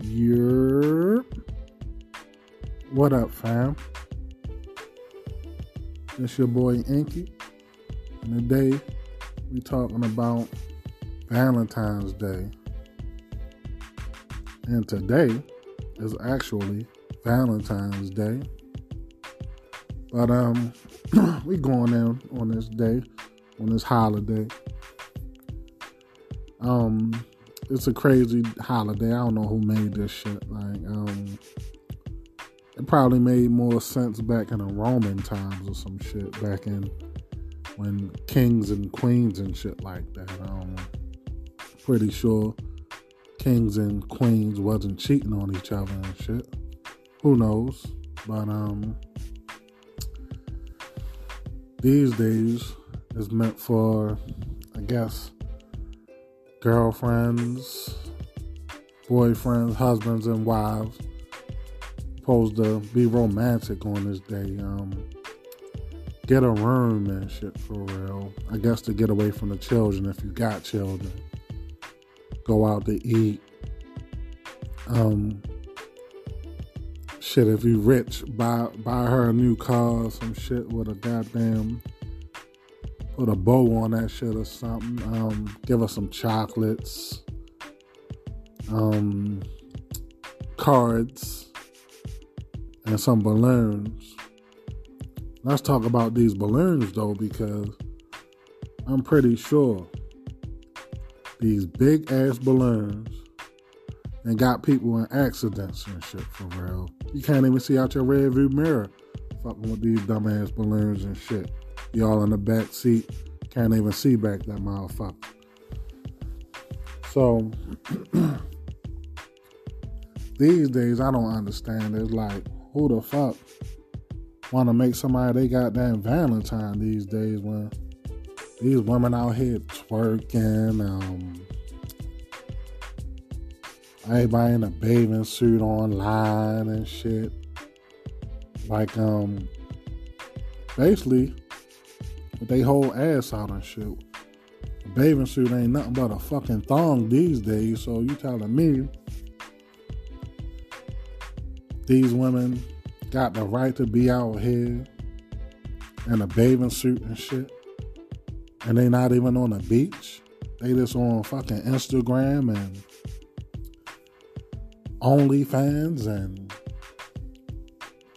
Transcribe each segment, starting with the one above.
Yerp. What up, fam? It's your boy Inky. And today we talking about Valentine's Day. And today is actually Valentine's Day. But um we going in on this day, on this holiday. Um it's a crazy holiday. I don't know who made this shit. Like, um, it probably made more sense back in the Roman times or some shit. Back in when kings and queens and shit like that. Um, pretty sure kings and queens wasn't cheating on each other and shit. Who knows? But um, these days is meant for, I guess girlfriends, boyfriends, husbands, and wives supposed to be romantic on this day. Um, get a room and shit for real. I guess to get away from the children if you got children. Go out to eat. Um, shit, if you rich, buy buy her a new car, some shit with a goddamn put a bow on that shit or something. Um, give us some chocolates, um, cards, and some balloons. Let's talk about these balloons though, because I'm pretty sure these big ass balloons and got people in accidents and shit for real. You can't even see out your rear view mirror fucking with these dumbass balloons and shit. Y'all in the back seat can't even see back that motherfucker. So these days I don't understand. It's like who the fuck want to make somebody they got goddamn Valentine these days when these women out here twerking, um, everybody in a bathing suit online and shit. Like um basically with they whole ass out and shit. A bathing suit ain't nothing but a fucking thong these days, so you telling me these women got the right to be out here in a bathing suit and shit, and they not even on the beach. They just on fucking Instagram and OnlyFans and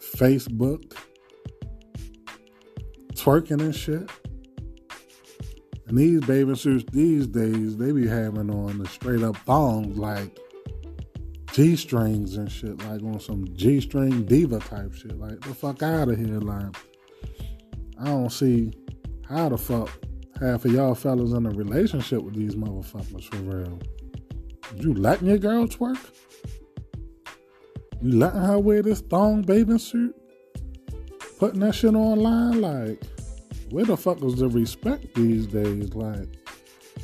Facebook twerking and shit. And these bathing suits these days, they be having on the straight up thongs like G strings and shit, like on some G string diva type shit. Like the fuck out of here. Like I don't see how the fuck half of y'all fellas in a relationship with these motherfuckers for real. You letting your girl twerk? You letting her wear this thong bathing suit? Putting that shit online? Like, where the fuck is the respect these days? Like,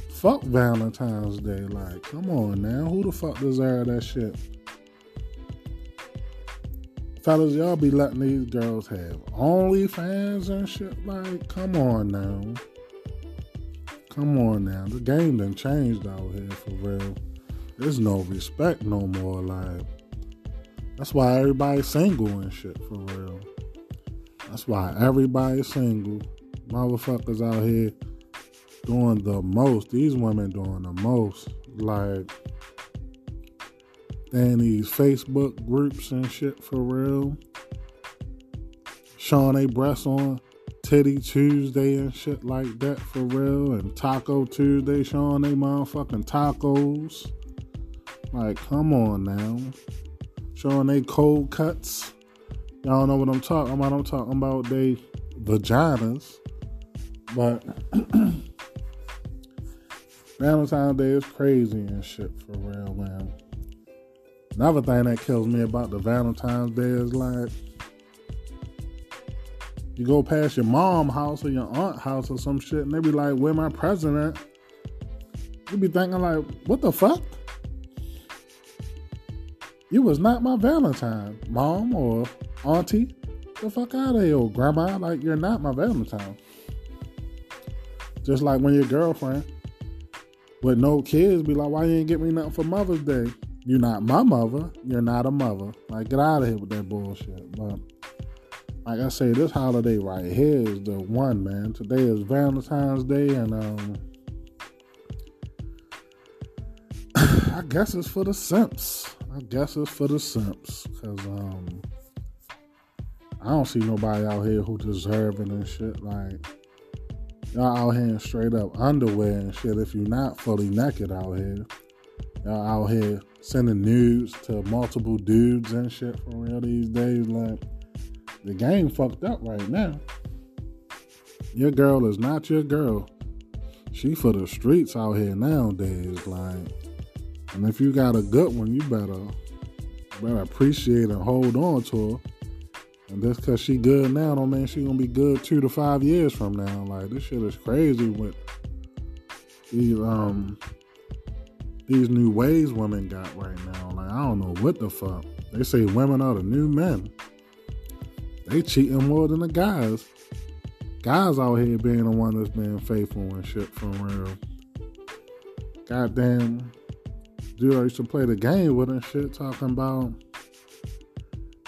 fuck Valentine's Day. Like, come on now. Who the fuck deserve that shit? Fellas, y'all be letting these girls have OnlyFans and shit. Like, come on now. Come on now. The game done changed out here for real. There's no respect no more. Like, that's why everybody's single and shit for real. That's why everybody's single. Motherfuckers out here doing the most. These women doing the most. Like, and these Facebook groups and shit for real. Showing they breasts on Titty Tuesday and shit like that for real. And Taco Tuesday showing they motherfucking tacos. Like, come on now. Showing they cold cuts. Y'all know what I'm talking about. I'm talking about they vaginas. But Valentine's Day is crazy and shit for real, man. Another thing that kills me about the Valentine's Day is like you go past your mom house or your aunt house or some shit and they be like, where my president? You be thinking like, what the fuck? You was not my Valentine, mom or auntie. The fuck out of here, old grandma. Like you're not my Valentine. Just like when your girlfriend with no kids be like, why you ain't get me nothing for Mother's Day? you're not my mother. You're not a mother. Like, get out of here with that bullshit. But like I say, this holiday right here is the one, man. Today is Valentine's Day, and um, I guess it's for the simps. I guess it's for the simps, cause um, I don't see nobody out here who deserving and shit. Like y'all out here in straight up underwear and shit. If you're not fully naked out here, y'all out here sending nudes to multiple dudes and shit for real these days. Like the game fucked up right now. Your girl is not your girl. She for the streets out here nowadays. Like, and if you got a good one, you better better appreciate and hold on to her. And just cause she good now don't mean she gonna be good two to five years from now. Like this shit is crazy with these um these new ways women got right now. Like I don't know what the fuck. They say women are the new men. They cheating more than the guys. Guys out here being the one that's being faithful and shit for real. Goddamn dude I used to play the game with and shit talking about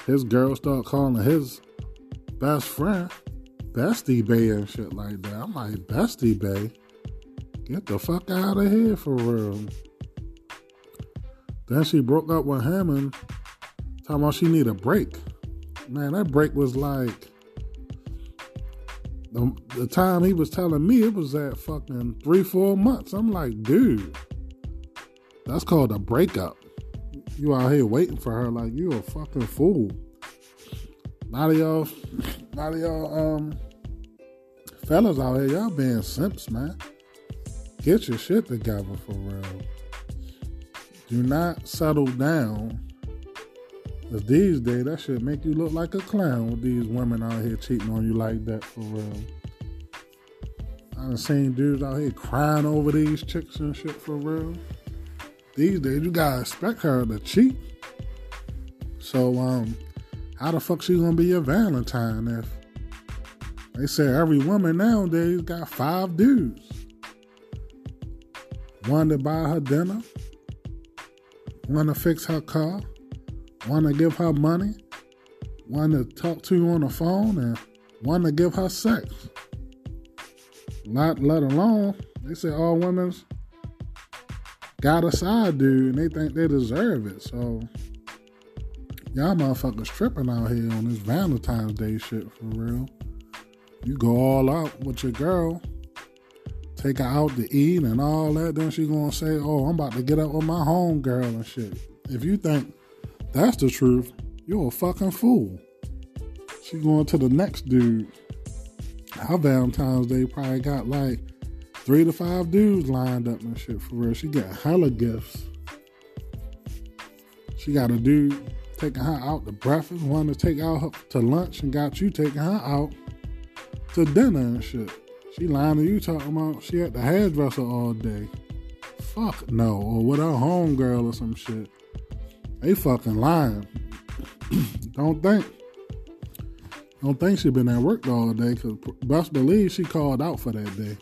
his girl start calling his best friend Bestie Bay and shit like that. I'm like, Bestie Bay? Get the fuck out of here for real. Then she broke up with him and talking about she need a break. Man, that break was like the, the time he was telling me it was at fucking three, four months. I'm like, dude, that's called a breakup. You out here waiting for her like you a fucking fool. Not of y'all, not of y'all, um, fellas out here, y'all being simps, man. Get your shit together for real. Do not settle down Cause these days that shit make you look like a clown with these women out here cheating on you like that for real. I done seen dudes out here crying over these chicks and shit for real. These days you gotta expect her to cheat. So um how the fuck she gonna be your Valentine if they say every woman nowadays got five dudes. One to buy her dinner, one to fix her car, one to give her money, one to talk to on the phone, and one to give her sex. Not let alone, they say all women's got a side dude and they think they deserve it. So y'all motherfuckers tripping out here on this Valentine's Day shit for real. You go all out with your girl, take her out to eat and all that, then she gonna say, Oh, I'm about to get up with my home girl and shit. If you think that's the truth. You're a fucking fool. She going to the next dude. Her Valentine's Day probably got like three to five dudes lined up and shit for real. She got hella gifts. She got a dude taking her out to breakfast, one to take her out to lunch, and got you taking her out to dinner and shit. She lying to you talking about she at the hairdresser all day. Fuck no. Or with her homegirl or some shit. They fucking lying. don't think. Don't think she been at work all day because best believe she called out for that day.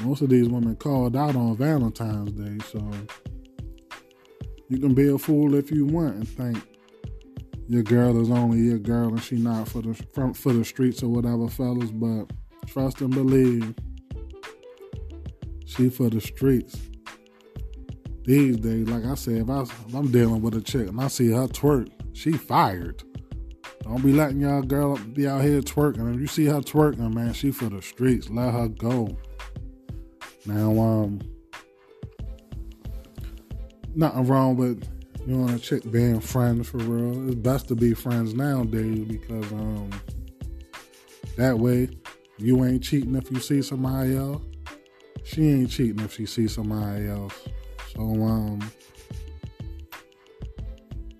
Most of these women called out on Valentine's Day, so you can be a fool if you want and think your girl is only your girl and she not for the for the streets or whatever, fellas. But trust and believe, she for the streets these days, like I said, if, I, if I'm dealing with a chick and I see her twerk, she fired. Don't be letting y'all girl be out here twerking. If you see her twerking, man, she for the streets. Let her go. Now, um, nothing wrong with you and a chick being friends for real. It's best to be friends nowadays because um, that way you ain't cheating if you see somebody else. She ain't cheating if she sees somebody else. So um,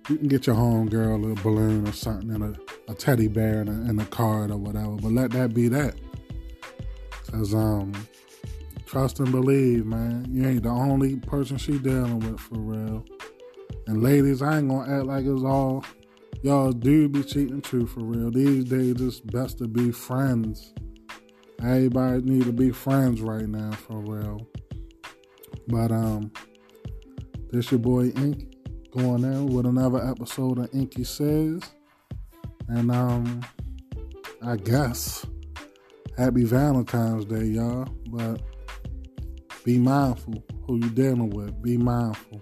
you can get your home girl a balloon or something and a, a teddy bear and a, and a card or whatever, but let that be that. Cause um, trust and believe, man. You ain't the only person she dealing with for real. And ladies, I ain't gonna act like it's all y'all do be cheating too for real. These days it's best to be friends. Everybody need to be friends right now for real. But um this your boy Ink, going in with another episode of Inky Says. And um I guess happy Valentine's Day, y'all. But be mindful who you're dealing with. Be mindful.